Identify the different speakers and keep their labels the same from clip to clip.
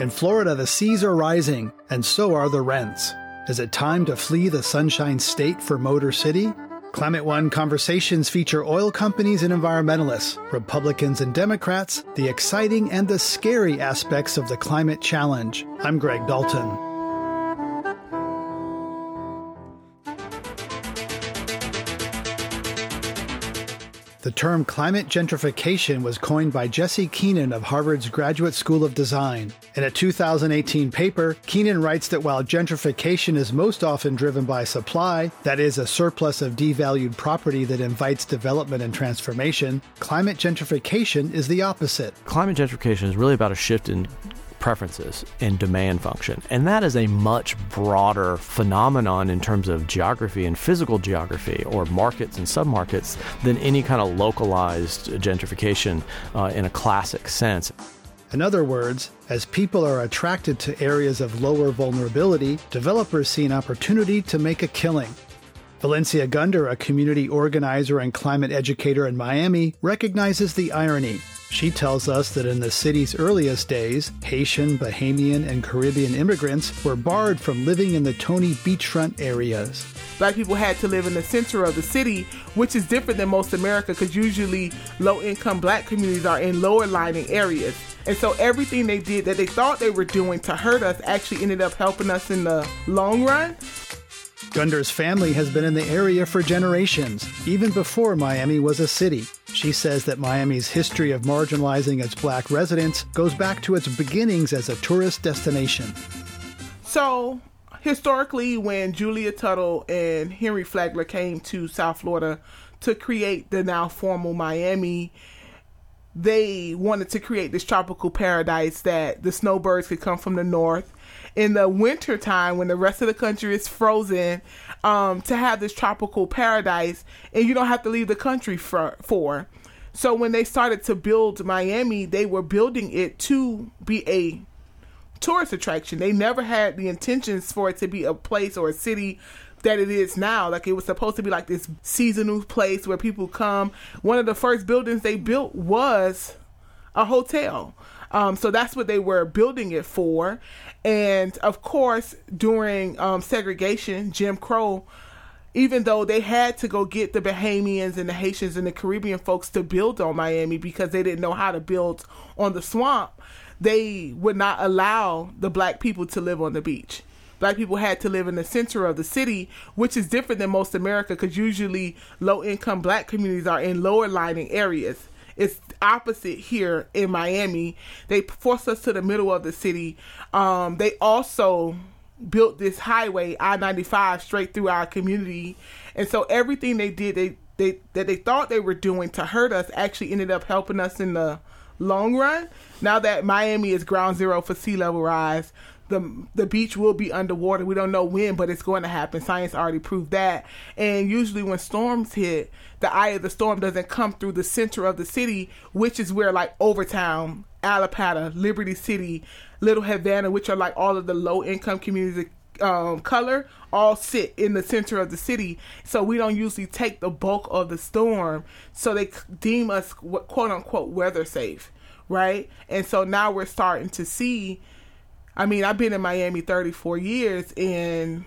Speaker 1: In Florida, the seas are rising, and so are the rents. Is it time to flee the Sunshine State for Motor City? Climate One conversations feature oil companies and environmentalists, Republicans and Democrats, the exciting and the scary aspects of the climate challenge. I'm Greg Dalton. The term climate gentrification was coined by Jesse Keenan of Harvard's Graduate School of Design. In a 2018 paper, Keenan writes that while gentrification is most often driven by supply, that is, a surplus of devalued property that invites development and transformation, climate gentrification is the opposite.
Speaker 2: Climate gentrification is really about a shift in preferences and demand function. And that is a much broader phenomenon in terms of geography and physical geography or markets and submarkets than any kind of localized gentrification uh, in a classic sense.
Speaker 1: In other words, as people are attracted to areas of lower vulnerability, developers see an opportunity to make a killing. Valencia Gunder, a community organizer and climate educator in Miami, recognizes the irony. She tells us that in the city's earliest days, Haitian, Bahamian, and Caribbean immigrants were barred from living in the Tony beachfront areas.
Speaker 3: Black people had to live in the center of the city, which is different than most America because usually low income black communities are in lower lying areas. And so everything they did that they thought they were doing to hurt us actually ended up helping us in the long run.
Speaker 1: Gunder's family has been in the area for generations, even before Miami was a city. She says that Miami's history of marginalizing its black residents goes back to its beginnings as a tourist destination.
Speaker 3: So, historically, when Julia Tuttle and Henry Flagler came to South Florida to create the now formal Miami, they wanted to create this tropical paradise that the snowbirds could come from the north in the winter time when the rest of the country is frozen um, to have this tropical paradise and you don't have to leave the country for, for. So when they started to build Miami, they were building it to be a tourist attraction. They never had the intentions for it to be a place or a city that it is now. Like it was supposed to be like this seasonal place where people come. One of the first buildings they built was a hotel. Um, so that's what they were building it for. And of course, during um, segregation, Jim Crow, even though they had to go get the Bahamians and the Haitians and the Caribbean folks to build on Miami because they didn't know how to build on the swamp, they would not allow the black people to live on the beach. Black people had to live in the center of the city, which is different than most America because usually low income black communities are in lower lying areas. It's opposite here in Miami. They forced us to the middle of the city. Um, they also built this highway I ninety five straight through our community, and so everything they did, they they that they thought they were doing to hurt us, actually ended up helping us in the long run. Now that Miami is ground zero for sea level rise, the the beach will be underwater. We don't know when, but it's going to happen. Science already proved that. And usually when storms hit, the eye of the storm doesn't come through the center of the city, which is where like Overtown, Allapattah, Liberty City, Little Havana, which are like all of the low income communities um, color all sit in the center of the city. So we don't usually take the bulk of the storm. So they deem us quote unquote weather safe, right? And so now we're starting to see I mean, I've been in Miami 34 years, and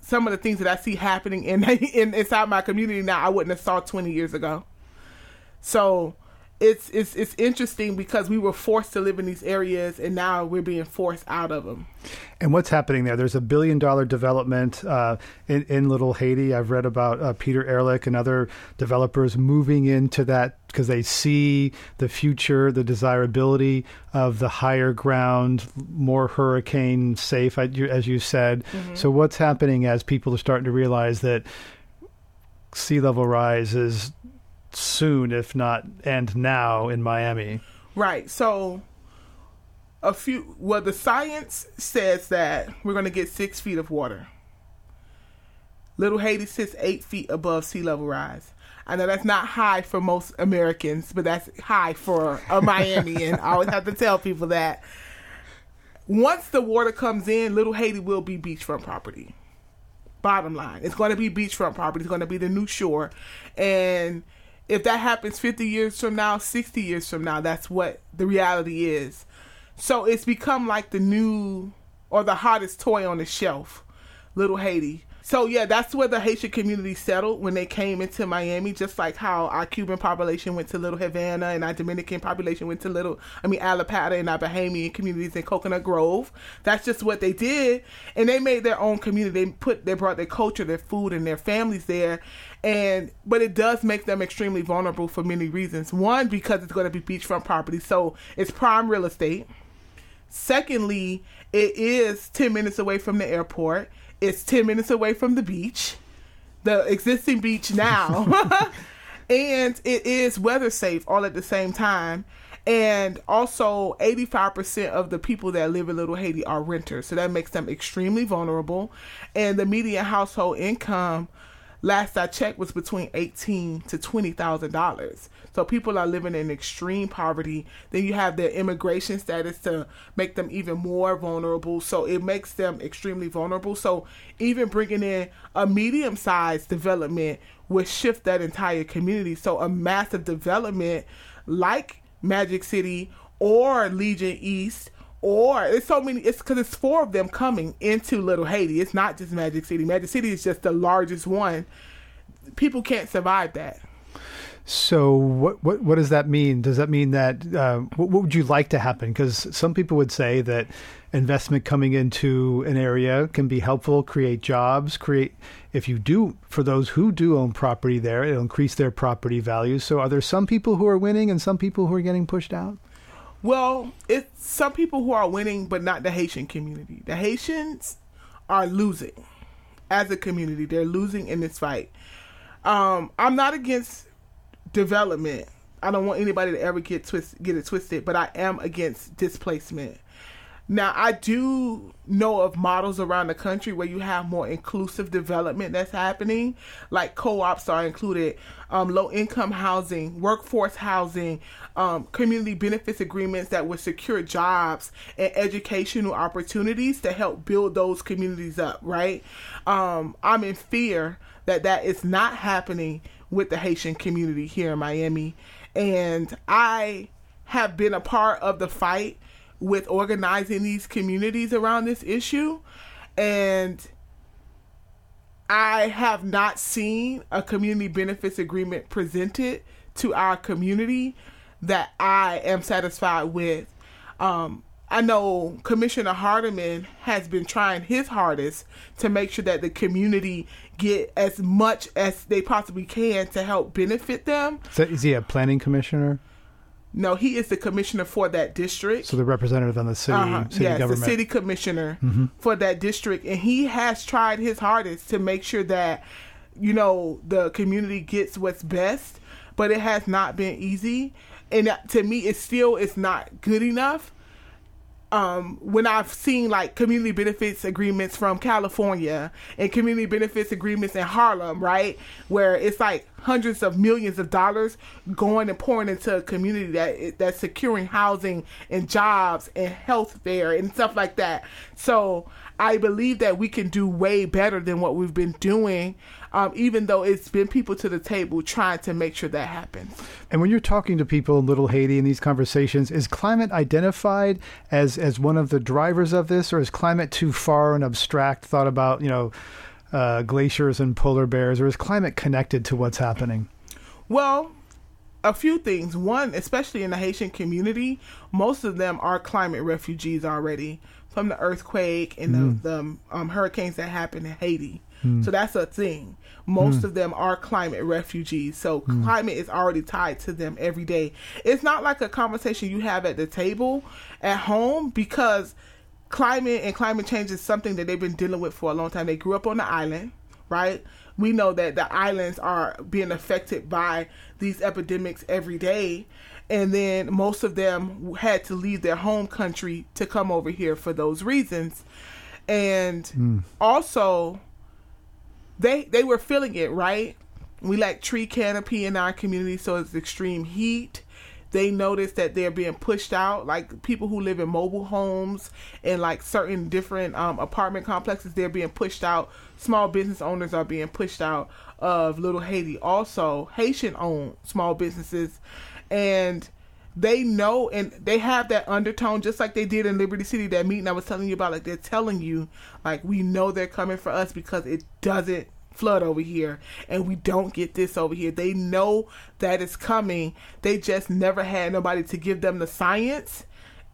Speaker 3: some of the things that I see happening in, in inside my community now, I wouldn't have saw 20 years ago. So it's it's it's interesting because we were forced to live in these areas and now we're being forced out of them.
Speaker 1: And what's happening there? There's a billion dollar development uh, in in Little Haiti. I've read about uh, Peter Ehrlich and other developers moving into that because they see the future, the desirability of the higher ground, more hurricane safe, as you said. Mm-hmm. So what's happening as people are starting to realize that sea level rise is soon, if not and now, in Miami.
Speaker 3: Right. So, a few. Well, the science says that we're going to get six feet of water. Little Haiti sits eight feet above sea level rise. I know that's not high for most Americans, but that's high for a Miamian. I always have to tell people that. Once the water comes in, Little Haiti will be beachfront property. Bottom line, it's going to be beachfront property. It's going to be the new shore, and if that happens 50 years from now, 60 years from now, that's what the reality is. So it's become like the new or the hottest toy on the shelf, Little Haiti. So yeah, that's where the Haitian community settled when they came into Miami. Just like how our Cuban population went to Little Havana and our Dominican population went to Little, I mean Allapattah and our Bahamian communities in Coconut Grove. That's just what they did, and they made their own community. They put, they brought their culture, their food, and their families there. And but it does make them extremely vulnerable for many reasons. One, because it's going to be beachfront property, so it's prime real estate. Secondly, it is 10 minutes away from the airport. It's 10 minutes away from the beach, the existing beach now. and it is weather safe all at the same time. And also, 85% of the people that live in Little Haiti are renters. So that makes them extremely vulnerable. And the median household income last I checked was between eighteen to twenty thousand dollars. So people are living in extreme poverty. Then you have their immigration status to make them even more vulnerable. So it makes them extremely vulnerable. So even bringing in a medium sized development would shift that entire community. So a massive development like Magic City or Legion East or it's so many it's because it's four of them coming into little haiti it's not just magic city magic city is just the largest one people can't survive that
Speaker 1: so what what what does that mean? Does that mean that uh, what, what would you like to happen? Because some people would say that investment coming into an area can be helpful, create jobs, create. If you do, for those who do own property there, it'll increase their property values. So are there some people who are winning and some people who are getting pushed out?
Speaker 3: Well, it's some people who are winning, but not the Haitian community. The Haitians are losing as a community. They're losing in this fight. Um, I'm not against development. I don't want anybody to ever get twist get it twisted, but I am against displacement. Now, I do know of models around the country where you have more inclusive development that's happening, like co ops are included, um, low income housing, workforce housing, um, community benefits agreements that would secure jobs and educational opportunities to help build those communities up, right? Um, I'm in fear that that is not happening with the Haitian community here in Miami. And I have been a part of the fight with organizing these communities around this issue. And I have not seen a community benefits agreement presented to our community that I am satisfied with. Um, I know Commissioner Hardemon has been trying his hardest to make sure that the community get as much as they possibly can to help benefit them.
Speaker 1: So is he a planning commissioner?
Speaker 3: No, he is the commissioner for that district.
Speaker 1: So the representative on the city, uh-huh. city
Speaker 3: yes,
Speaker 1: government.
Speaker 3: the city commissioner mm-hmm. for that district, and he has tried his hardest to make sure that you know the community gets what's best, but it has not been easy. And to me, it still is not good enough um, when I've seen like community benefits agreements from California and community benefits agreements in Harlem, right, where it's like hundreds of millions of dollars going and pouring into a community that that's securing housing and jobs and health care and stuff like that. So I believe that we can do way better than what we've been doing, um, even though it's been people to the table trying to make sure that happens.
Speaker 1: And when you're talking to people in Little Haiti in these conversations, is climate identified as as one of the drivers of this, or is climate too far and abstract? Thought about, you know, uh, glaciers and polar bears, or is climate connected to what's happening?
Speaker 3: Well, a few things. One, especially in the Haitian community, most of them are climate refugees already from the earthquake and mm. the, the um, hurricanes that happened in Haiti. Mm. So that's a thing. Most mm. of them are climate refugees. So mm. climate is already tied to them every day. It's not like a conversation you have at the table at home because climate and climate change is something that they've been dealing with for a long time. They grew up on the island, right? We know that the islands are being affected by these epidemics every day and then most of them had to leave their home country to come over here for those reasons. And mm. also they they were feeling it right? We lack tree canopy in our community so it's extreme heat. They notice that they're being pushed out like people who live in mobile homes and like certain different um, apartment complexes they're being pushed out. Small business owners are being pushed out of little haiti. Also haitian owned small businesses and they know and they have that undertone just like they did in Liberty City that meeting I was telling you about like they're telling you like we know they're coming for us because it doesn't flood over here and we don't get this over here they know that it's coming they just never had nobody to give them the science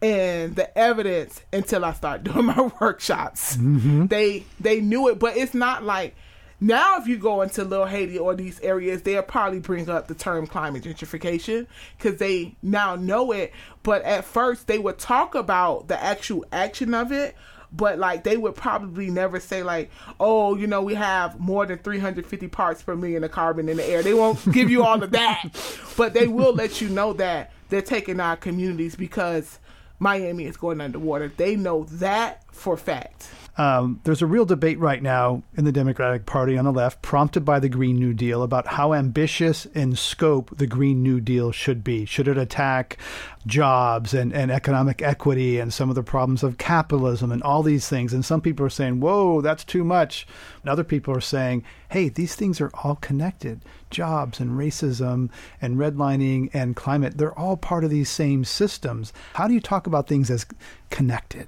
Speaker 3: and the evidence until I start doing my workshops. Mm-hmm. They they knew it, but it's not like now if you go into Little Haiti or these areas, they'll probably bring up the term climate gentrification because they now know it. But at first, they would talk about the actual action of it. But like they would probably never say like, oh, you know, we have more than 350 parts per million of carbon in the air. They won't give you all of that, but they will let you know that they're taking our communities because Miami is going underwater. They know that for fact.
Speaker 1: Um, there's a real debate right now in the Democratic Party on the left, prompted by the Green New Deal, about how ambitious in scope the Green New Deal should be. Should it attack jobs and, and economic equity and some of the problems of capitalism and all these things? And some people are saying, whoa, that's too much. And other people are saying, hey, these things are all connected. Jobs and racism and redlining and climate, they're all part of these same systems. How do you talk about things as connected?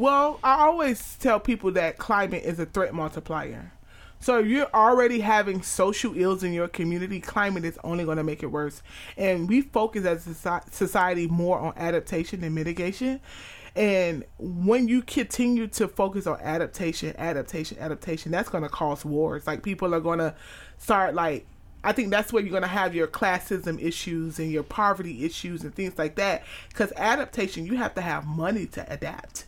Speaker 3: Well, I always tell people that climate is a threat multiplier. So if you're already having social ills in your community, climate is only going to make it worse. And we focus as a society more on adaptation and mitigation. And when you continue to focus on adaptation, adaptation, adaptation, that's going to cause wars. Like people are going to start like I think that's where you're going to have your classism issues and your poverty issues and things like that. Because adaptation, you have to have money to adapt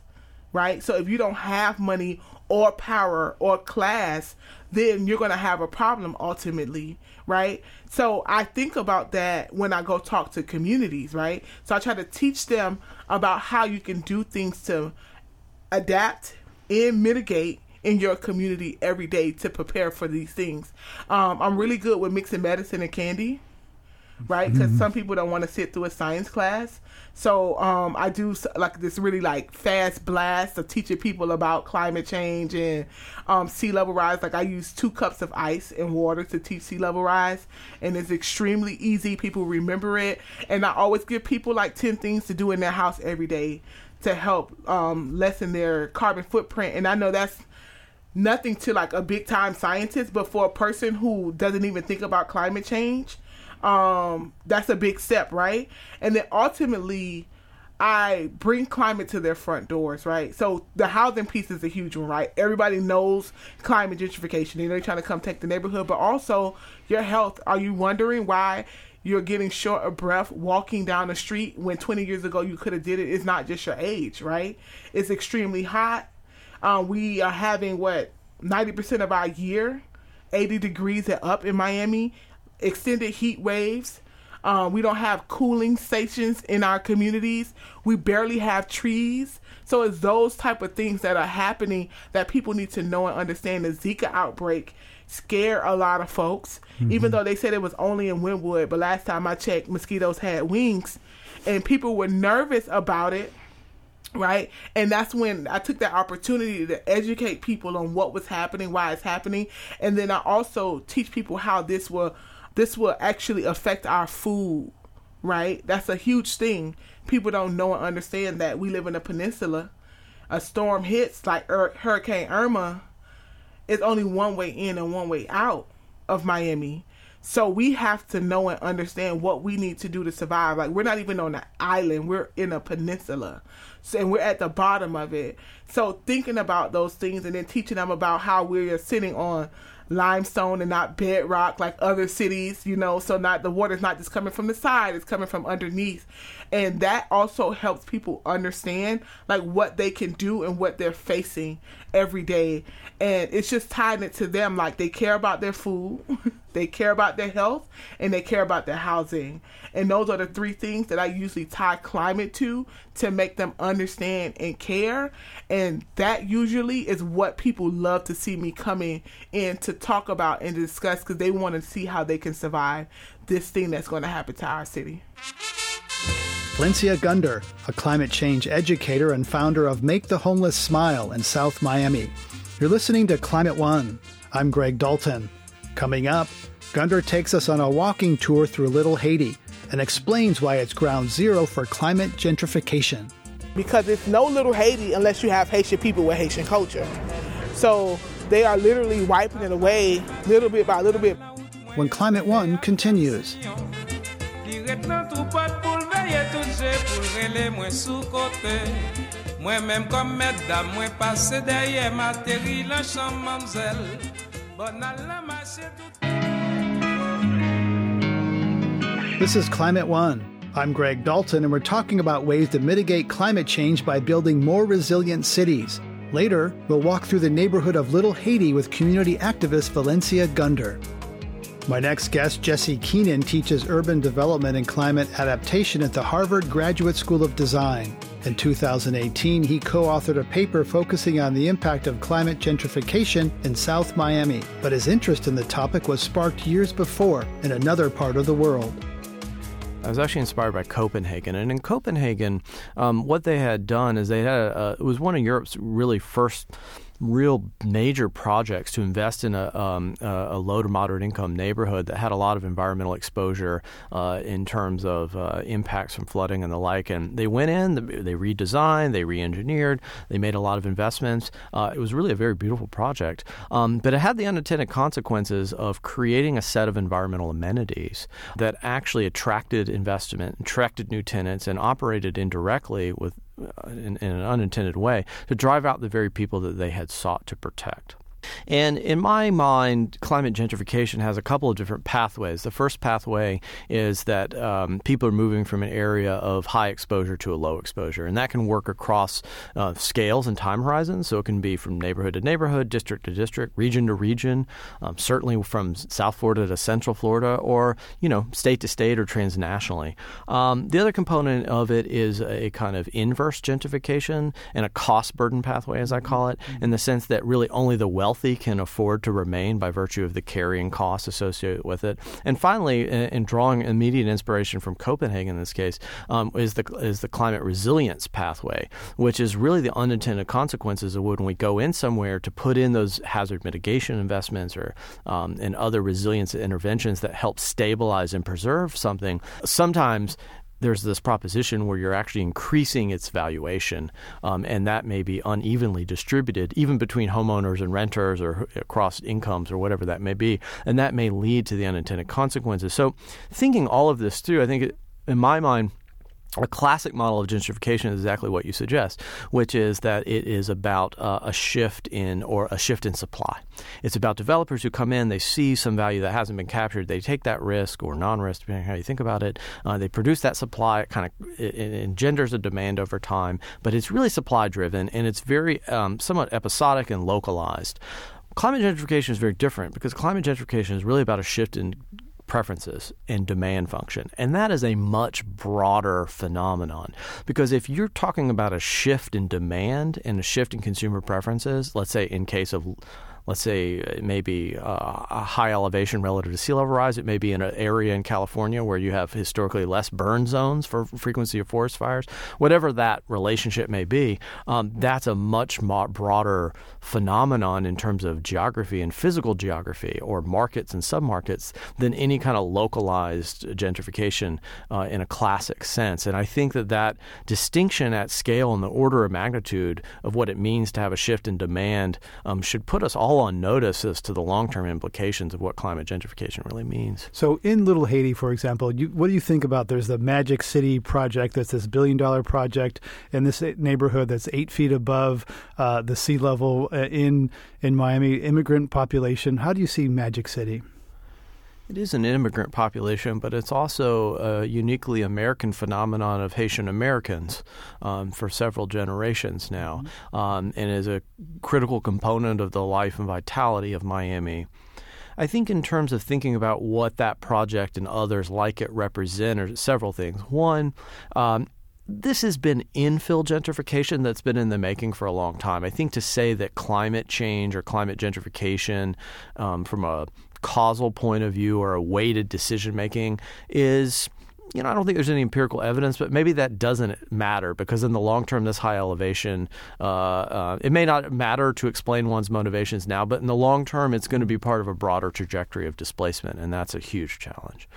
Speaker 3: right? So if you don't have money or power or class, then you're going to have a problem ultimately, right? So I think about that when I go talk to communities, right? So I try to teach them about how you can do things to adapt and mitigate in your community every day to prepare for these things. Um, I'm really good with mixing medicine and candy right? Because mm-hmm. some people don't want to sit through a science class. So um, I do like this really like fast blast of teaching people about climate change and um, sea level rise. Like I use two cups of ice and water to teach sea level rise, and it's extremely easy. People remember it, and I always give people like ten things to do in their house every day to help um, lessen their carbon footprint. And I know that's nothing to like a big time scientist, but for a person who doesn't even think about climate change, um, that's a big step, right? And then ultimately, I bring climate to their front doors, right? So the housing piece is a huge one, right? Everybody knows climate gentrification. You know, they're trying to come take the neighborhood, but also your health. Are you wondering why you're getting short of breath walking down the street when 20 years ago you could have did it? It's not just your age, right? It's extremely hot. Um, we are having what 90% of our year 80 degrees and up in Miami extended heat waves. Um, we don't have cooling stations in our communities. We barely have trees. So it's those type of things that are happening that people need to know and understand. The Zika outbreak scare a lot of folks, mm-hmm. even though they said it was only in Wynwood. But last time I checked, mosquitoes had wings, and people were nervous about it. Right, and that's when I took that opportunity to educate people on what was happening, why it's happening, and then I also teach people how this will this will actually affect our food, right? That's a huge thing. People don't know and understand that we live in a peninsula. A storm hits like Hurricane Irma, it's only one way in and one way out of Miami. So we have to know and understand what we need to do to survive. Like we're not even on an island; we're in a peninsula, so, and we're at the bottom of it. So thinking about those things and then teaching them about how we're sitting on limestone and not bedrock like other cities, you know, so not the water's not just coming from the side, it's coming from underneath. And that also helps people understand like what they can do and what they're facing every day. And it's just tying it to them like they care about their food, they care about their health, and they care about their housing. And those are the three things that I usually tie climate to to make them understand and care. And that usually is what people love to see me coming in to talk about and discuss because they want to see how they can survive this thing that's going to happen to our city.
Speaker 1: Valencia Gunder, a climate change educator and founder of Make the Homeless Smile in South Miami. You're listening to Climate One. I'm Greg Dalton. Coming up, Gunder takes us on a walking tour through Little Haiti and explains why it's ground zero for climate gentrification.
Speaker 3: Because it's no little Haiti unless you have Haitian people with Haitian culture. So they are literally wiping it away little bit by little bit.
Speaker 1: When Climate One continues. This is Climate One. I'm Greg Dalton, and we're talking about ways to mitigate climate change by building more resilient cities. Later, we'll walk through the neighborhood of Little Haiti with community activist Valencia Gunder. My next guest, Jesse Keenan, teaches urban development and climate adaptation at the Harvard Graduate School of Design. In 2018, he co authored a paper focusing on the impact of climate gentrification in South Miami, but his interest in the topic was sparked years before in another part of the world.
Speaker 2: I was actually inspired by Copenhagen, and in Copenhagen, um, what they had done is they had a, it was one of Europe's really first real major projects to invest in a, um, a, low to moderate income neighborhood that had a lot of environmental exposure uh, in terms of uh, impacts from flooding and the like. And they went in, they redesigned, they re-engineered, they made a lot of investments. Uh, it was really a very beautiful project, um, but it had the unintended consequences of creating a set of environmental amenities that actually attracted investment, attracted new tenants, and operated indirectly with Uh, in, in, an unintended way to drive out the very people that they had sought to protect. And in my mind, climate gentrification has a couple of different pathways. The first pathway is that um, people are moving from an area of high exposure to a low exposure, and that can work across uh, scales and time horizons. So it can be from neighborhood to neighborhood, district to district, region to region, um, certainly from South Florida to Central Florida, or you know, state to state or transnationally. Um, the other component of it is a kind of inverse gentrification and a cost burden pathway, as I call it, in the sense that really only the wealthy wealthy can afford to remain by virtue of the carrying costs associated with it. And finally, in, in drawing immediate inspiration from Copenhagen in this case, um, is the is the climate resilience pathway, which is really the unintended consequences of when we go in somewhere to put in those hazard mitigation investments or um, and other resilience interventions that help stabilize and preserve something. Sometimes there's this proposition where you're actually increasing its valuation, um, and that may be unevenly distributed, even between homeowners and renters or across incomes or whatever that may be, and that may lead to the unintended consequences. So, thinking all of this through, I think, it, in my mind, a classic model of gentrification is exactly what you suggest, which is that it is about uh, a shift in or a shift in supply. It's about developers who come in, they see some value that hasn't been captured, they take that risk or non-risk, depending on how you think about it. Uh, they produce that supply, it kind of it, engenders a demand over time, but it's really supply driven and it's very um, somewhat episodic and localized. Climate gentrification is very different because climate gentrification is really about a shift in preferences and demand function. And that is a much broader phenomenon because if you're talking about a shift in demand and a shift in consumer preferences, let's say in case of let's say it may be uh, a high elevation relative to sea level rise. It may be in an area in California where you have historically less burn zones for frequency of forest fires. Whatever that relationship may be, um, that's a much broader phenomenon in terms of geography and physical geography or markets and submarkets than any kind of localized gentrification uh, in a classic sense. And I think that that distinction at scale and the order of magnitude of what it means to have a shift in demand um, should put us all all on notice as to the long term implications of what climate gentrification really means.
Speaker 1: So, in Little Haiti, for example, you, what do you think about? There's the Magic City project, that's this billion dollar project in this neighborhood that's eight feet above uh, the sea level uh, in in Miami. Immigrant population. How do you see Magic City?
Speaker 2: It is an immigrant population, but it's also a uniquely American phenomenon of Haitian Americans um, for several generations now, mm-hmm. um, and is a critical component of the life and vitality of Miami. I think, in terms of thinking about what that project and others like it represent, are several things. One, um, this has been infill gentrification that's been in the making for a long time. I think to say that climate change or climate gentrification um, from a causal point of view or a weighted decision making is you know, I don't think there's any empirical evidence, but maybe that doesn't matter because in the long term, this high elevation, uh, uh, it may not matter to explain one's motivations now, but in the long term, it's going to be part of a broader trajectory of displacement, and that's a huge challenge.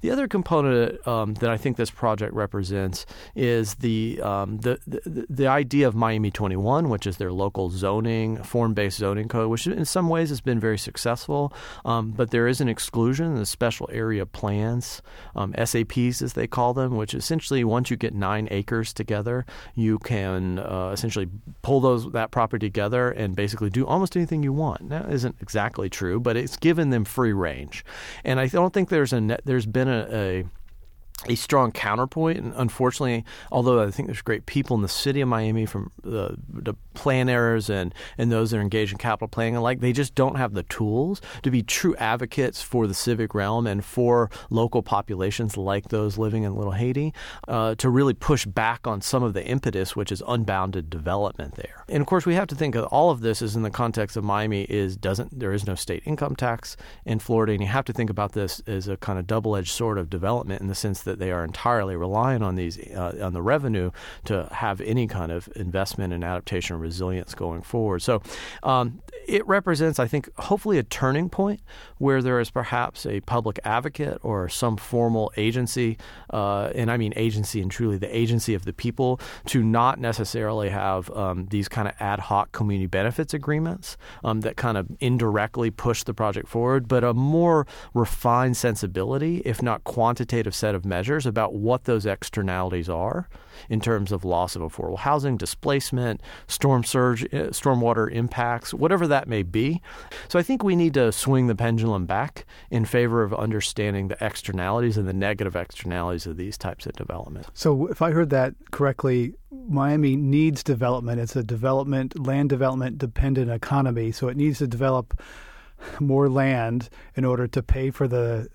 Speaker 2: The other component um, that I think this project represents is the, um, the, the, the idea of Miami 21, which is their local zoning, form-based zoning code, which in some ways has been very successful. Um, but there is an exclusion in the special area plans, um, SAPs as they call them, which essentially once you get nine acres together, you can uh, essentially pull those that property together and basically do almost anything you want. That isn't exactly true, but it's given them free range. And I don't think there's a there's been a, a strong counterpoint. And unfortunately, although I think there's great people in the city of Miami from the, the planners and, and those that are engaged in capital planning and like, they just don't have the tools to be true advocates for the civic realm and for local populations like those living in Little Haiti uh, to really push back on some of the impetus, which is unbounded development there. And of course, we have to think of all of this is in the context of Miami is doesn't there is no state income tax in Florida, and you have to think about this as a kind of double edged sword of development in the sense that that they are entirely reliant on these uh, on the revenue to have any kind of investment in adaptation and resilience going forward. So um, it represents, I think, hopefully a turning point where there is perhaps a public advocate or some formal agency, uh, and I mean agency and truly the agency of the people, to not necessarily have um, these kind of ad hoc community benefits agreements um, that kind of indirectly push the project forward, but a more refined sensibility, if not quantitative set of measures measures about what those externalities are in terms of loss of affordable housing, displacement, storm surge, uh, stormwater impacts, whatever that may be. So I think we need to swing the pendulum back in favor of understanding the externalities and the negative externalities of these types of development.
Speaker 1: So if I heard that correctly, Miami needs development. It's a development, land development dependent economy. So it needs to develop more land in order to pay for the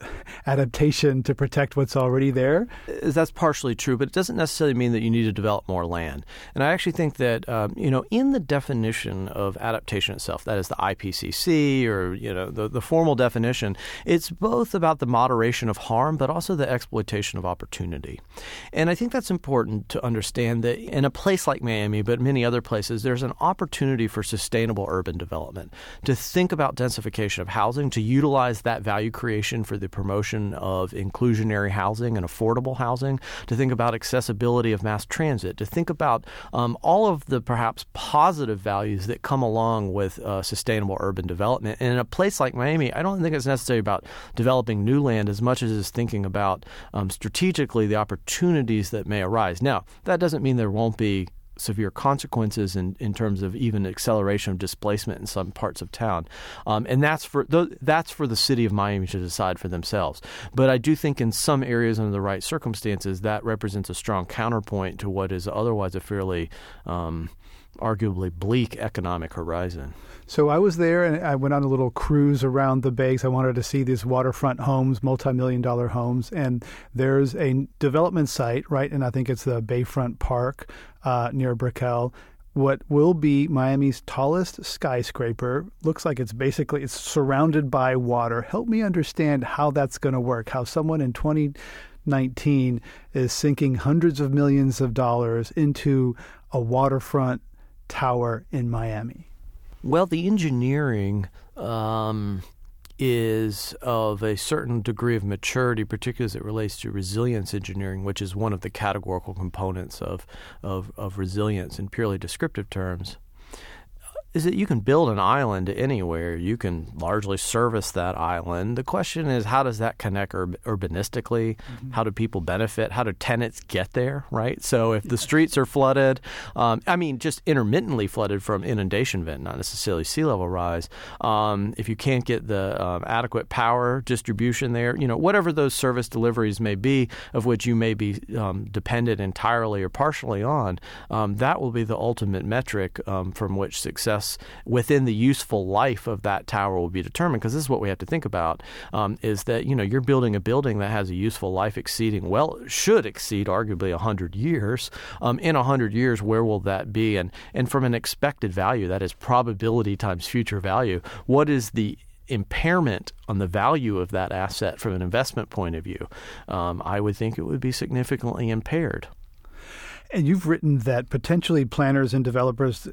Speaker 1: adaptation to protect what's already there?
Speaker 2: That's partially true, but it doesn't necessarily mean that you need to develop more land. And I actually think that um, you know, in the definition of adaptation itself, that is the IPCC or you know the, the formal definition, it's both about the moderation of harm, but also the exploitation of opportunity. And I think that's important to understand that in a place like Miami, but many other places, there's an opportunity for sustainable urban development to think about densification of housing, to utilize that value creation for the promotion of inclusionary housing and affordable housing, to think about accessibility of mass transit, to think about um, all of the perhaps positive values that come along with uh, sustainable urban development. And in a place like Miami, I don't think it's necessarily about developing new land as much as it's thinking about um, strategically the opportunities that may arise. Now, that doesn't mean there won't be severe consequences in, in terms of even acceleration of displacement in some parts of town. Um, and that's for that's for the city of Miami to decide for themselves. But I do think in some areas under the right circumstances that represents a strong counterpoint to what is otherwise a fairly um, arguably bleak economic horizon.
Speaker 1: So I was there and I went on a little cruise around the bays. I wanted to see these waterfront homes, multi-million dollar homes, and there's a development site, right? And I think it's the Bayfront Park uh, near Brickell. What will be Miami's tallest skyscraper looks like it's basically it's surrounded by water. Help me understand how that's going to work. How someone in 2019 is sinking hundreds of millions of dollars into a waterfront tower in Miami?
Speaker 2: Well, the engineering um, is of a certain degree of maturity, particularly as it relates to resilience engineering, which is one of the categorical components of, of, of resilience in purely descriptive terms is that you can build an island anywhere. You can largely service that island. The question is, how does that connect ur- urbanistically? Mm-hmm. How do people benefit? How do tenants get there, right? So if the streets are flooded, um, I mean, just intermittently flooded from inundation event, not necessarily sea level rise, um, if you can't get the um, adequate power distribution there, you know, whatever those service deliveries may be, of which you may be um, dependent entirely or partially on, um, that will be the ultimate metric um, from which success within the useful life of that tower will be determined. Because this is what we have to think about: um, is that you know you're building a building that has a useful life exceeding well should exceed arguably hundred years. Um, in hundred years, where will that be? And and from an expected value, that is probability times future value. What is the impairment on the value of that asset from an investment point of view, um, I would think it would be significantly impaired.
Speaker 1: And you've written that potentially planners and developers,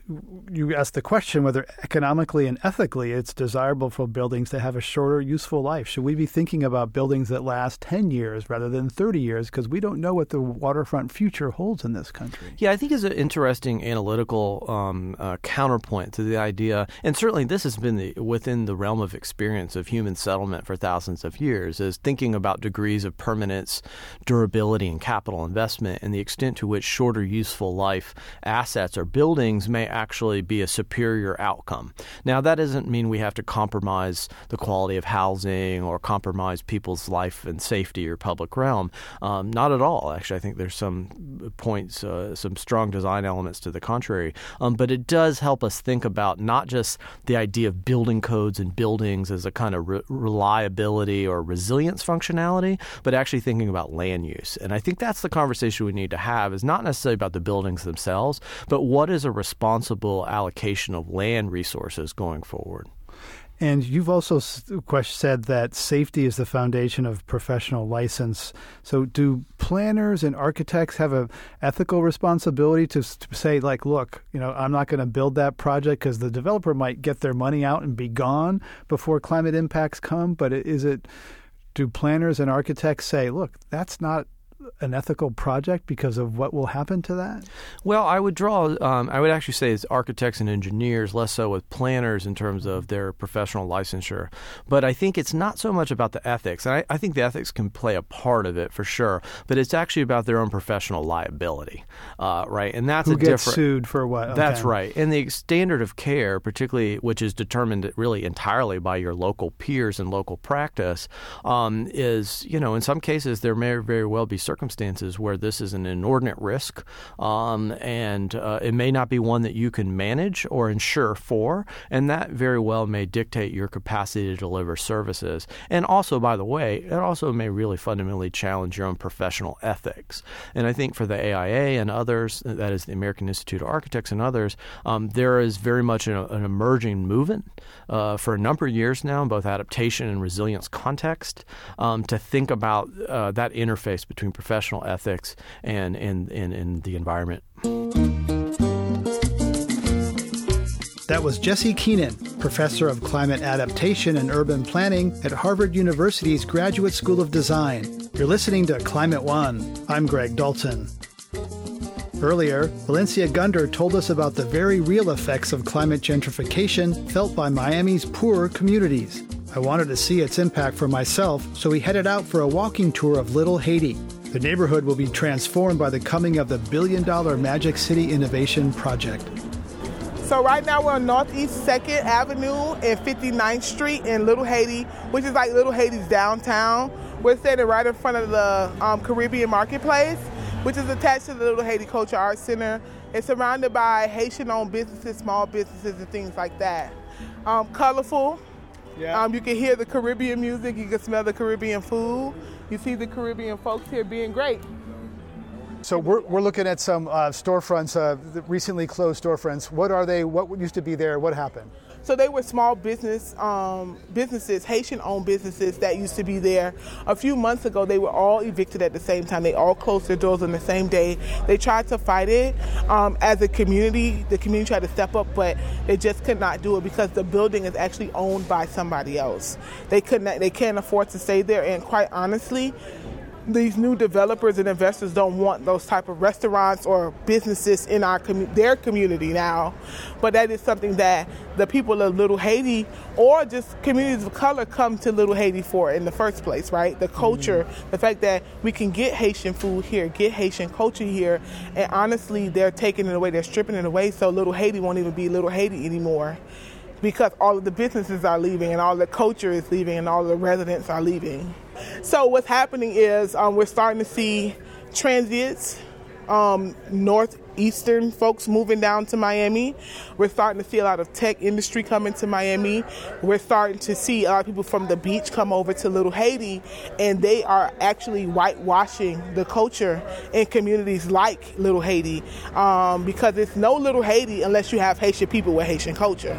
Speaker 1: you asked the question whether economically and ethically it's desirable for buildings to have a shorter useful life. Should we be thinking about buildings that last 10 years rather than 30 years? Because we don't know what the waterfront future holds in this country.
Speaker 2: Yeah, I think is an interesting analytical um, uh, counterpoint to the idea, and certainly this has been the, within the realm of experience of human settlement for thousands of years, is thinking about degrees of permanence, durability, and capital investment, and the extent to which shorter useful life assets or buildings may actually be a superior outcome. Now, that doesn't mean we have to compromise the quality of housing or compromise people's life and safety or public realm. Um, not at all. Actually, I think there's some points, uh, some strong design elements to the contrary. Um, but it does help us think about not just the idea of building codes and buildings as a kind of re- reliability or resilience functionality, but actually thinking about land use. And I think that's the conversation we need to have is not necessarily about the buildings themselves, but what is a responsible allocation of land resources going forward.
Speaker 1: And you've also said that safety is the foundation of professional license. So, do planners and architects have a ethical responsibility to, to say, like, look, you know, I'm not going to build that project because the developer might get their money out and be gone before climate impacts come? But is it do planners and architects say, look, that's not an ethical project because of what will happen to that?
Speaker 2: Well, I would draw. Um, I would actually say it's architects and engineers, less so with planners in terms of their professional licensure. But I think it's not so much about the ethics, and I, I think the ethics can play a part of it for sure. But it's actually about their own professional liability, uh, right? And that's
Speaker 1: who
Speaker 2: a
Speaker 1: gets
Speaker 2: different.
Speaker 1: sued for what? Okay.
Speaker 2: That's right. And the standard of care, particularly which is determined really entirely by your local peers and local practice, um, is you know in some cases there may very well be circumstances where this is an inordinate risk, um, and uh, it may not be one that you can manage or insure for, and that very well may dictate your capacity to deliver services. And also, by the way, it also may really fundamentally challenge your own professional ethics. And I think for the AIA and others, that is the American Institute of Architects and others, um, there is very much an, an emerging movement uh, for a number of years now in both adaptation and resilience context um, to think about uh, that interface between professional ethics and, and, and, and the environment.
Speaker 1: That was Jesse Keenan, professor of climate adaptation and urban planning at Harvard University's Graduate School of Design. You're listening to Climate One. I'm Greg Dalton. Earlier, Valencia Gunder told us about the very real effects of climate gentrification felt by Miami's poorer communities. I wanted to see its impact for myself, so we headed out for a walking tour of Little Haiti. The neighborhood will be transformed by the coming of the billion dollar Magic City Innovation Project.
Speaker 3: So right now we're on Northeast 2nd Avenue and 59th Street in Little Haiti, which is like Little Haiti's downtown. We're standing right in front of the um, Caribbean Marketplace, which is attached to the Little Haiti Culture Arts Center. It's surrounded by Haitian-owned businesses, small businesses, and things like that. Um, colorful.
Speaker 1: Yeah.
Speaker 3: Um, you can hear the Caribbean music. You can smell the Caribbean food. You see the Caribbean folks here being great.
Speaker 1: So we're, we're looking at some uh, storefronts, uh, recently closed storefronts. What are they? What used to be there? What happened?
Speaker 3: So they were small business um, businesses, Haitian-owned businesses that used to be there. A few months ago, they were all evicted at the same time. They all closed their doors on the same day. They tried to fight it um, as a community. The community tried to step up, but they just could not do it because the building is actually owned by somebody else. They could not. They can't afford to stay there, and quite honestly these new developers and investors don't want those type of restaurants or businesses in our commu- their community now. But that is something that the people of little haiti or just communities of color come to little haiti for in the first place right? The culture mm-hmm. the fact that we can get haitian food here get haitian culture here and honestly they're taking it away they're stripping it away so little haiti won't even be little haiti anymore because all of the businesses are leaving and all the culture is leaving and all the residents are leaving. So what's happening is um, we're starting to see transients, um, northeastern folks moving down to Miami. We're starting to see a lot of tech industry coming to Miami. We're starting to see a lot of people from the beach come over to Little Haiti, and they are actually whitewashing the culture in communities like Little Haiti um, because it's no Little Haiti unless you have Haitian people with Haitian culture.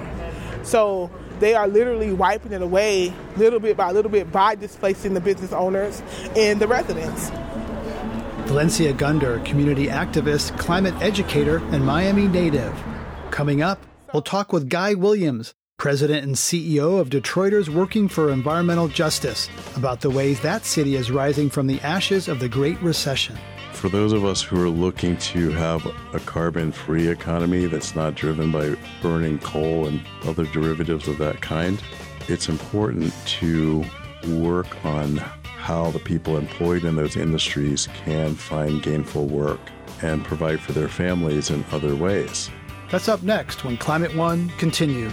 Speaker 3: So they are literally wiping it away little bit by little bit by displacing the business owners and the residents.
Speaker 1: Valencia Gunder, community activist, climate educator, and Miami native. Coming up, we'll talk with Guy Williams, president and CEO of Detroiters Working for Environmental Justice, about the ways that city is rising from the ashes of the Great Recession.
Speaker 4: For those of us who are looking to have a carbon free economy that's not driven by burning coal and other derivatives of that kind, it's important to work on how the people employed in those industries can find gainful work and provide for their families in other ways.
Speaker 1: That's up next when Climate One continues.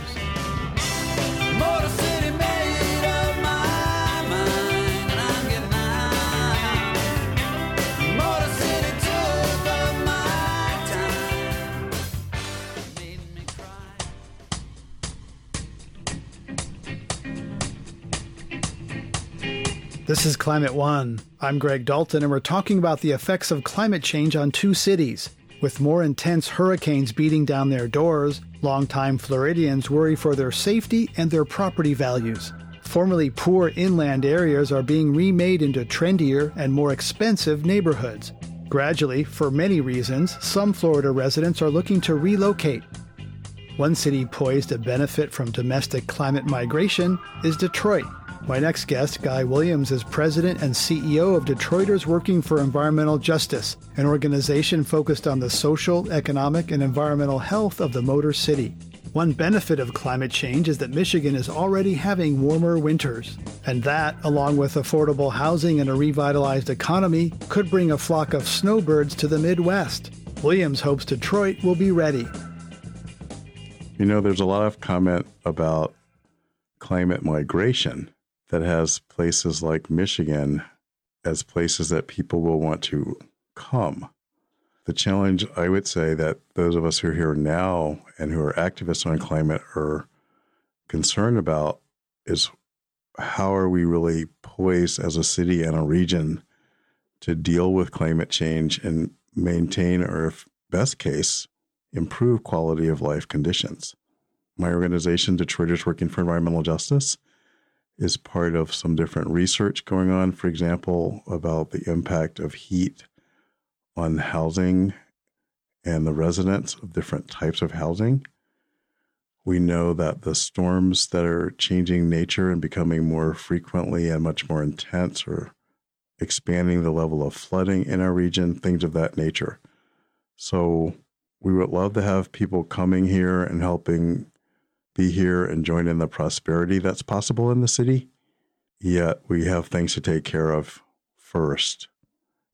Speaker 1: This is Climate One. I'm Greg Dalton, and we're talking about the effects of climate change on two cities. With more intense hurricanes beating down their doors, longtime Floridians worry for their safety and their property values. Formerly poor inland areas are being remade into trendier and more expensive neighborhoods. Gradually, for many reasons, some Florida residents are looking to relocate. One city poised to benefit from domestic climate migration is Detroit. My next guest, Guy Williams, is president and CEO of Detroiters Working for Environmental Justice, an organization focused on the social, economic, and environmental health of the Motor City. One benefit of climate change is that Michigan is already having warmer winters. And that, along with affordable housing and a revitalized economy, could bring a flock of snowbirds to the Midwest. Williams hopes Detroit will be ready.
Speaker 4: You know, there's a lot of comment about climate migration that has places like Michigan as places that people will want to come. The challenge, I would say, that those of us who are here now and who are activists on climate are concerned about is how are we really poised as a city and a region to deal with climate change and maintain, or if best case, improve quality of life conditions. My organization, Detroiters Working for Environmental Justice, is part of some different research going on, for example, about the impact of heat on housing and the residents of different types of housing. We know that the storms that are changing nature and becoming more frequently and much more intense are expanding the level of flooding in our region, things of that nature. So we would love to have people coming here and helping be here and join in the prosperity that's possible in the city. Yet we have things to take care of first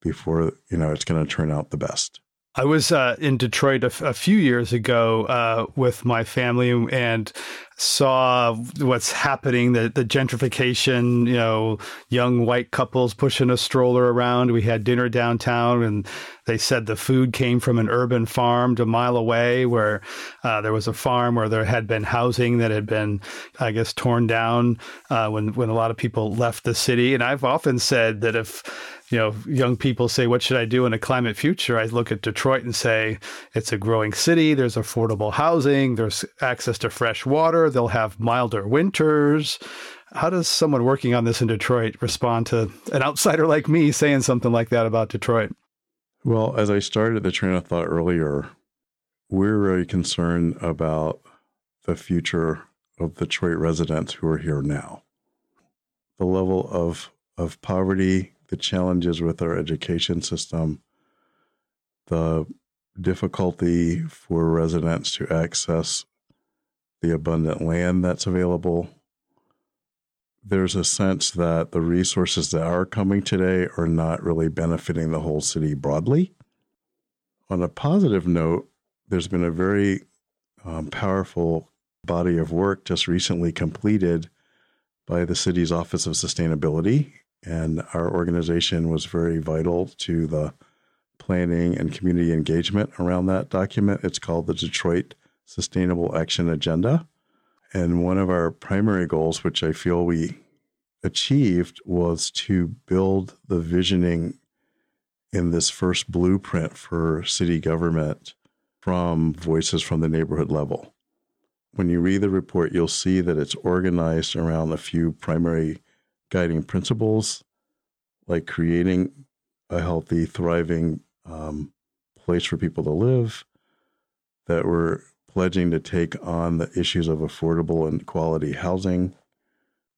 Speaker 4: before you know it's going to turn out the best.
Speaker 1: I was uh, in Detroit a, f- a few years ago uh, with my family and saw what's happening the, the gentrification, you know, young white couples pushing a stroller around. We had dinner downtown and they said the food came from an urban farm a mile away where uh, there was a farm where there had been housing that had been, I guess, torn down uh, when, when a lot of people left the city. And I've often said that if, you know, young people say, What should I do in a climate future? I look at Detroit and say, It's a growing city. There's affordable housing. There's access to fresh water. They'll have milder winters. How does someone working on this in Detroit respond to an outsider like me saying something like that about Detroit?
Speaker 4: Well, as I started the train of thought earlier, we're very concerned about the future of Detroit residents who are here now. The level of, of poverty, the challenges with our education system, the difficulty for residents to access the abundant land that's available. There's a sense that the resources that are coming today are not really benefiting the whole city broadly. On a positive note, there's been a very um, powerful body of work just recently completed by the city's Office of Sustainability and our organization was very vital to the planning and community engagement around that document. It's called the Detroit Sustainable Action Agenda. And one of our primary goals, which I feel we achieved, was to build the visioning in this first blueprint for city government from voices from the neighborhood level. when you read the report, you'll see that it's organized around a few primary guiding principles, like creating a healthy, thriving um, place for people to live, that we're pledging to take on the issues of affordable and quality housing,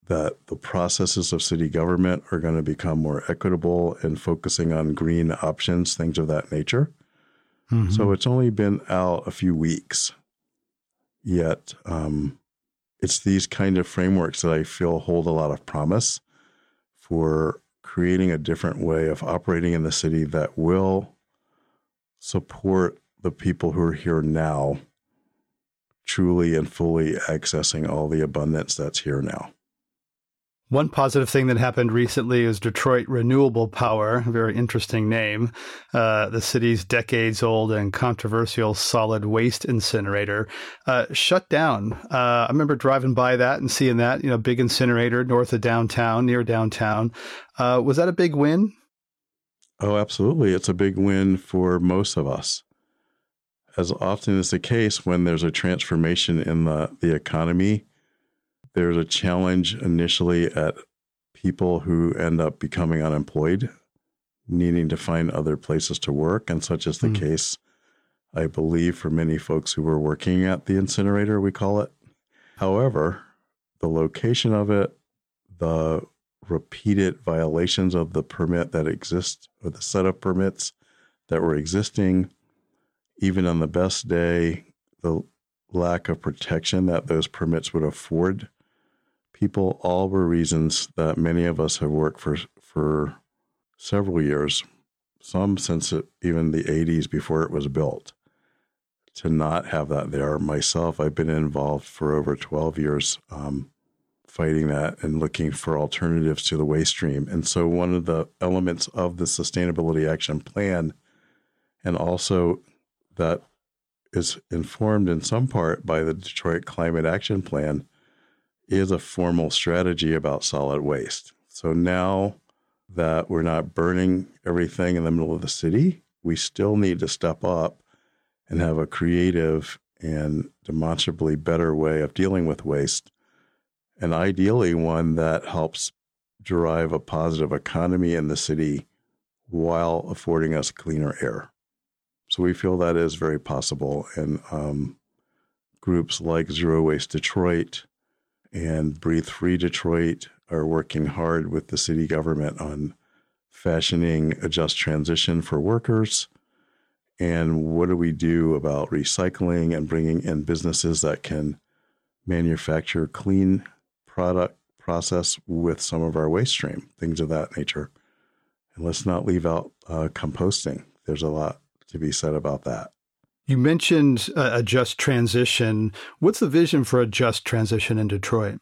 Speaker 4: that the processes of city government are going to become more equitable and focusing on green options, things of that nature. Mm-hmm. So it's only been out a few weeks, yet um, it's these kind of frameworks that I feel hold a lot of promise for creating a different way of operating in the city that will support the people who are here now truly and fully accessing all the abundance that's here now.
Speaker 1: One positive thing that happened recently is Detroit Renewable Power, a very interesting name. Uh, the city's decades old and controversial solid waste incinerator uh, shut down. Uh, I remember driving by that and seeing that, you know, big incinerator north of downtown, near downtown. Uh, was that a big win?
Speaker 4: Oh, absolutely. It's a big win for most of us. As often is the case when there's a transformation in the, the economy, there's a challenge initially at people who end up becoming unemployed, needing to find other places to work. And such is the mm. case, I believe, for many folks who were working at the incinerator, we call it. However, the location of it, the repeated violations of the permit that exists or the set of permits that were existing, even on the best day, the lack of protection that those permits would afford people all were reasons that many of us have worked for for several years, some since even the 80s before it was built. To not have that there, myself, I've been involved for over 12 years um, fighting that and looking for alternatives to the waste stream. And so, one of the elements of the Sustainability Action Plan, and also that is informed in some part by the Detroit Climate Action Plan, is a formal strategy about solid waste. So now that we're not burning everything in the middle of the city, we still need to step up and have a creative and demonstrably better way of dealing with waste. And ideally, one that helps drive a positive economy in the city while affording us cleaner air. So we feel that is very possible. And um, groups like Zero Waste Detroit and Breathe Free Detroit are working hard with the city government on fashioning a just transition for workers. And what do we do about recycling and bringing in businesses that can manufacture clean product process with some of our waste stream, things of that nature. And let's not leave out uh, composting. There's a lot to be said about that.
Speaker 1: You mentioned a just transition. What's the vision for a just transition in Detroit?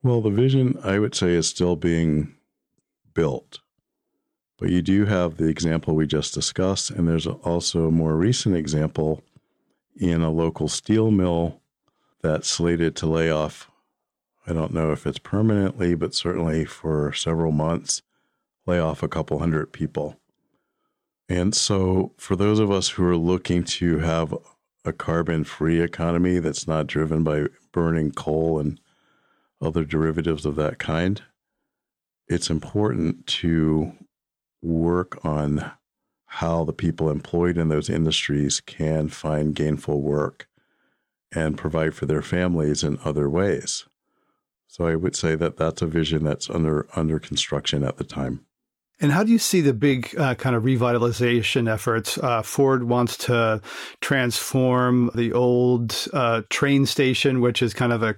Speaker 4: Well, the vision, I would say, is still being built. But you do have the example we just discussed, and there's also a more recent example in a local steel mill that's slated to lay off. I don't know if it's permanently, but certainly for several months, lay off a couple hundred people. And so, for those of us who are looking to have a carbon free economy that's not driven by burning coal and other derivatives of that kind, it's important to work on how the people employed in those industries can find gainful work and provide for their families in other ways. So I would say that that's a vision that's under under construction at the time.
Speaker 1: And how do you see the big uh, kind of revitalization efforts? Uh, Ford wants to transform the old uh, train station, which is kind of a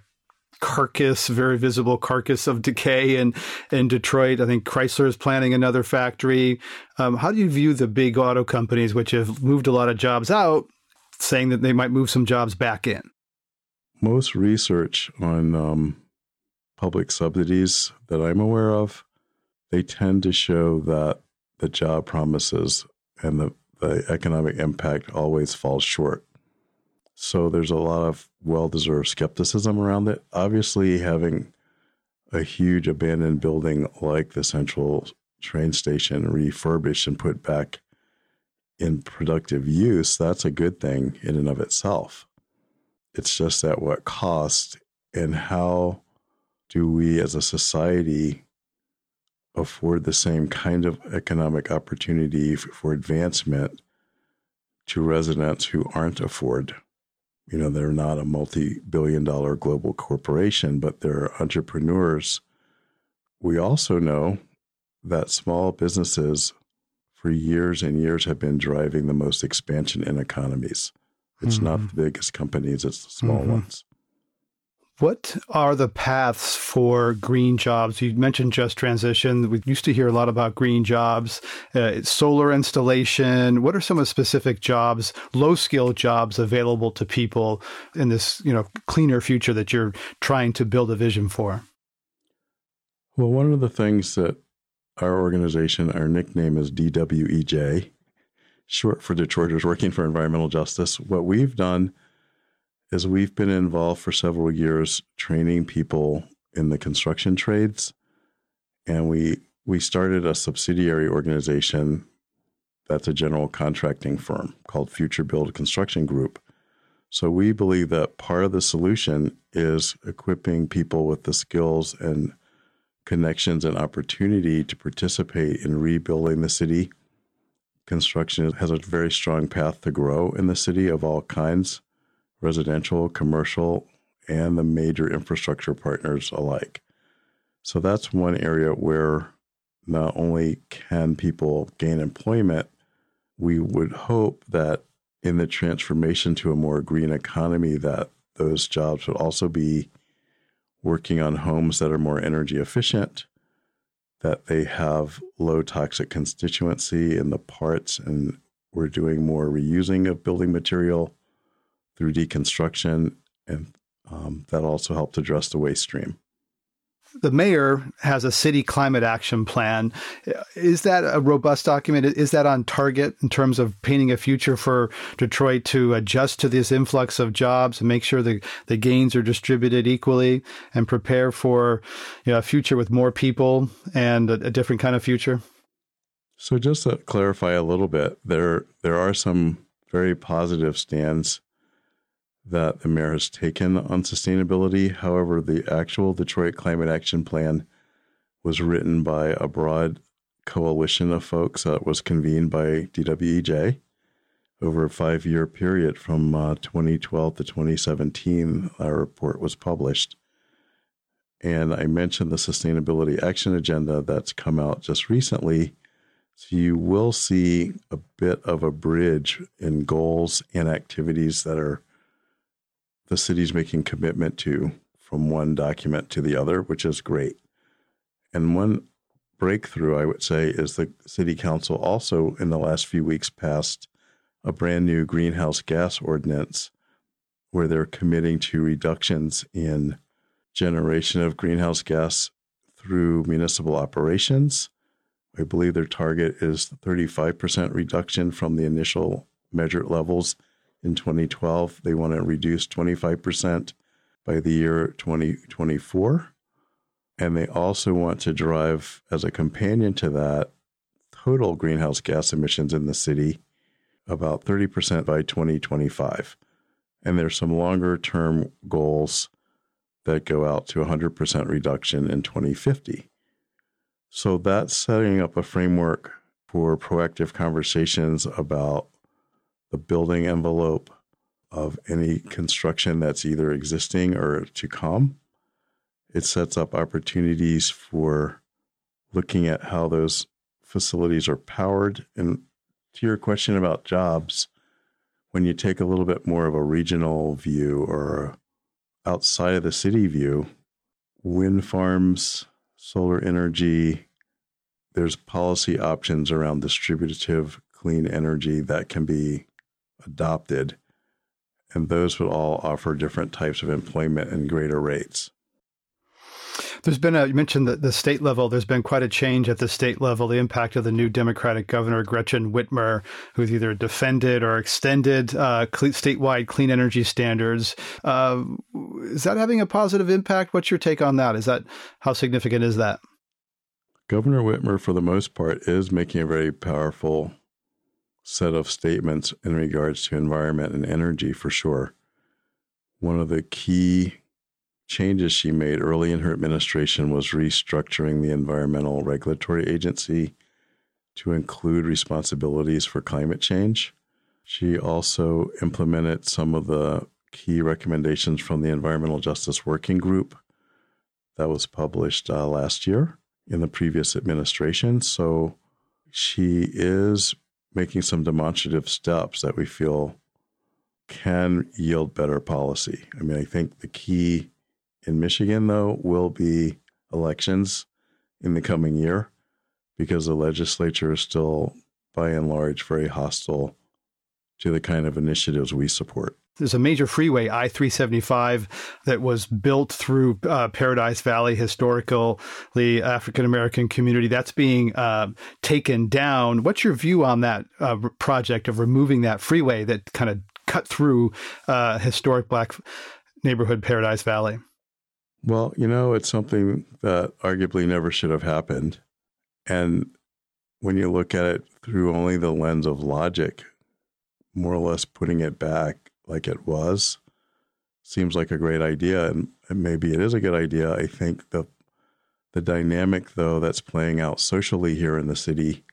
Speaker 1: carcass, very visible carcass of decay in, in Detroit. I think Chrysler is planning another factory. Um, how do you view the big auto companies, which have moved a lot of jobs out, saying that they might move some jobs back in?
Speaker 4: Most research on um, public subsidies that I'm aware of they tend to show that the job promises and the, the economic impact always falls short. So there's a lot of well deserved skepticism around it. Obviously, having a huge abandoned building like the central train station refurbished and put back in productive use, that's a good thing in and of itself. It's just at what cost, and how do we as a society afford the same kind of economic opportunity for advancement to residents who aren't afford? You know, they're not a multi billion dollar global corporation, but they're entrepreneurs. We also know that small businesses for years and years have been driving the most expansion in economies. It's mm-hmm. not the biggest companies, it's the small mm-hmm. ones.
Speaker 1: What are the paths for green jobs? You mentioned just transition. We used to hear a lot about green jobs, uh, solar installation. What are some of the specific jobs, low skill jobs available to people in this, you know, cleaner future that you're trying to build a vision for?
Speaker 4: Well, one of the things that our organization, our nickname is DWEJ, short for Detroiters Working for Environmental Justice. What we've done is we've been involved for several years training people in the construction trades. And we we started a subsidiary organization that's a general contracting firm called Future Build Construction Group. So we believe that part of the solution is equipping people with the skills and connections and opportunity to participate in rebuilding the city. Construction has a very strong path to grow in the city of all kinds residential, commercial, and the major infrastructure partners alike. So that's one area where not only can people gain employment, we would hope that in the transformation to a more green economy that those jobs would also be working on homes that are more energy efficient, that they have low toxic constituency in the parts, and we're doing more reusing of building material through deconstruction, and um, that also helped address the waste stream
Speaker 1: the mayor has a city climate action plan. Is that a robust document? Is that on target in terms of painting a future for Detroit to adjust to this influx of jobs and make sure the, the gains are distributed equally and prepare for you know, a future with more people and a, a different kind of future?
Speaker 4: So just to clarify a little bit, there there are some very positive stands that the mayor has taken on sustainability. However, the actual Detroit Climate Action Plan was written by a broad coalition of folks that was convened by DWEJ over a five year period from uh, 2012 to 2017. Our report was published. And I mentioned the Sustainability Action Agenda that's come out just recently. So you will see a bit of a bridge in goals and activities that are the city's making commitment to from one document to the other, which is great. And one breakthrough, I would say, is the city council also in the last few weeks passed a brand new greenhouse gas ordinance where they're committing to reductions in generation of greenhouse gas through municipal operations. I believe their target is 35% reduction from the initial measured levels in 2012. They want to reduce 25% by the year 2024. And they also want to drive, as a companion to that, total greenhouse gas emissions in the city about 30% by 2025. And there's some longer term goals that go out to 100% reduction in 2050. So that's setting up a framework for proactive conversations about the building envelope of any construction that's either existing or to come. It sets up opportunities for looking at how those facilities are powered. And to your question about jobs, when you take a little bit more of a regional view or outside of the city view, wind farms, solar energy, there's policy options around distributive clean energy that can be adopted, and those would all offer different types of employment and greater rates.
Speaker 1: There's been a, you mentioned the, the state level, there's been quite a change at the state level. The impact of the new Democratic governor, Gretchen Whitmer, who's either defended or extended uh, statewide clean energy standards. Uh, is that having a positive impact? What's your take on that? Is that, how significant is that?
Speaker 4: Governor Whitmer, for the most part, is making a very powerful set of statements in regards to environment and energy for sure. one of the key changes she made early in her administration was restructuring the Environmental Regulatory Agency to include responsibilities for climate change. She also implemented some of the key recommendations from the Environmental Justice Working Group that was published uh, last year in the previous administration. So she is making some demonstrative steps that we feel can yield better policy. I mean, I think the key in Michigan, though, will be elections in the coming year because the legislature is still, by and large, very hostile to the kind of initiatives we support.
Speaker 1: There's a major freeway, I 375, that was built through uh, Paradise Valley, historically African American community. That's being uh, taken down. What's your view on that uh, project of removing that freeway that kind of cut through uh, historic black neighborhood Paradise Valley?
Speaker 4: Well, you know, it's something that arguably never should have happened. And when you look at it through only the lens of logic, more or less putting it back like it was seems like a great idea. And, maybe it is a good idea. I think the the dynamic though that's playing out socially here in the city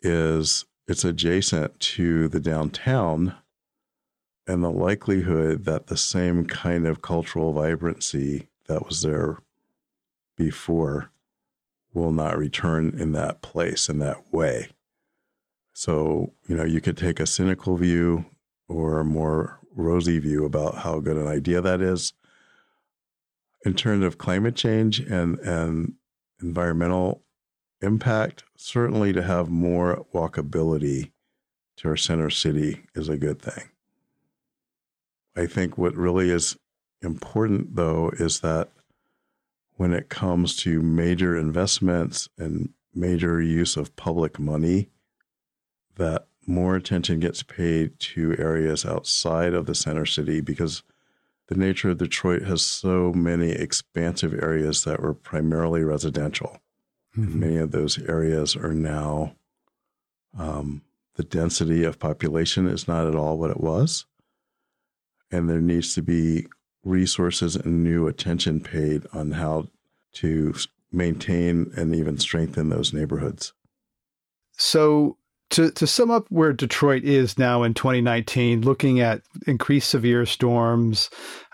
Speaker 4: is it's adjacent to the downtown and the likelihood that the same kind of cultural vibrancy that was there before will not return in that place in that way. So, you know, you could take a cynical view or a more rosy view about how good an idea that is. In terms of climate change and, and environmental impact, certainly to have more walkability to our center city is a good thing. I think what really is important, though, is that when it comes to major investments and major use of public money, that more attention gets paid to areas outside of the center city because the nature of Detroit has so many expansive areas that were primarily residential. Mm-hmm. Many of those areas are now, um, the density of population is not at all what it was and there needs to be resources and new attention paid on how to maintain and even strengthen those neighborhoods.
Speaker 1: So, to, to sum up where Detroit is now in 2019, looking at increased severe storms,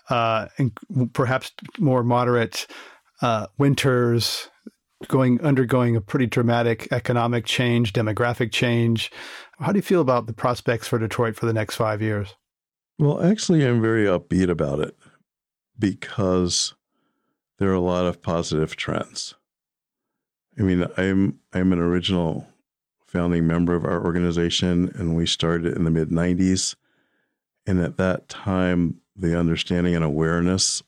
Speaker 1: uh, and perhaps more moderate uh, winters, going undergoing a pretty dramatic economic change, demographic change. How do you feel about the prospects for Detroit for the next five years?
Speaker 4: Well, actually, I'm very upbeat about it because there are a lot of positive trends. I mean, I'm I'm an original founding member of our organization, and we started in the mid '90s. And at that time, the understanding and awareness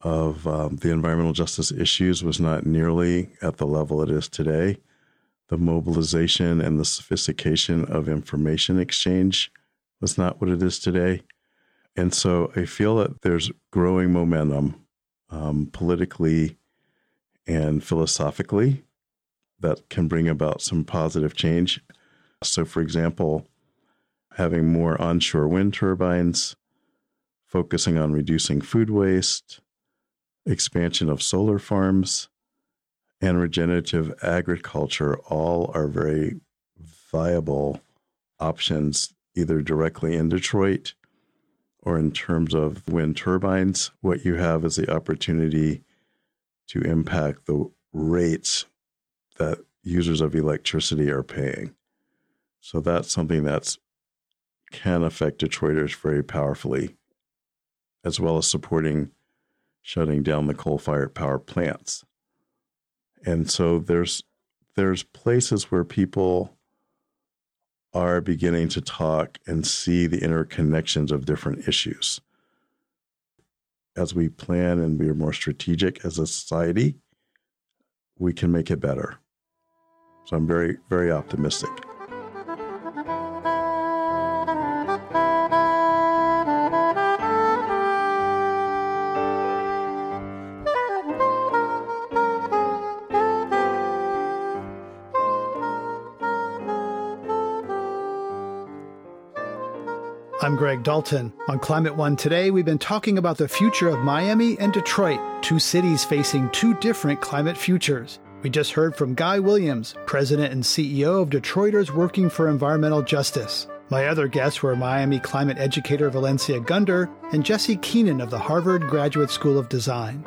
Speaker 4: of um, the environmental justice issues was not nearly at the level it is today. The mobilization and the sophistication of information exchange was not what it is today. And so I feel that there's growing momentum um, politically and philosophically that can bring about some positive change. So, for example, having more onshore wind turbines, focusing on reducing food waste, expansion of solar farms, and regenerative agriculture all are very viable options either directly in Detroit or in terms of wind turbines, what you have is the opportunity to impact the rates that users of electricity are paying. So that's something that's can affect Detroiters very powerfully, as well as supporting shutting down the coal-fired power plants. And so there's there's places where people are beginning to talk and see the interconnections of different issues. As we plan and we are more strategic as a society, we can make it better. So I'm very, very optimistic.
Speaker 1: I'm Greg Dalton. On Climate One today, we've been talking about the future of Miami and Detroit, two cities facing two different climate futures. We just heard from Guy Williams, President and CEO of Detroiters Working for Environmental Justice. My other guests were Miami climate educator Valencia Gunder and Jesse Keenan of the Harvard Graduate School of Design.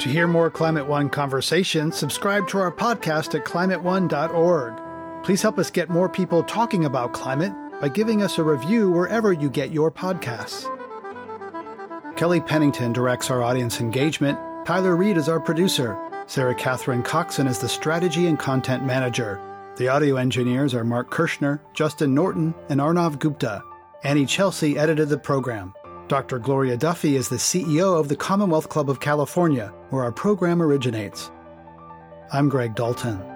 Speaker 1: To hear more Climate One conversations, subscribe to our podcast at climateone.org. Please help us get more people talking about climate by giving us a review wherever you get your podcasts. Kelly Pennington directs our audience engagement. Tyler Reed is our producer. Sarah Catherine Coxon is the strategy and content manager. The audio engineers are Mark Kirschner, Justin Norton, and Arnav Gupta. Annie Chelsea edited the program. Dr. Gloria Duffy is the CEO of the Commonwealth Club of California, where our program originates. I'm Greg Dalton.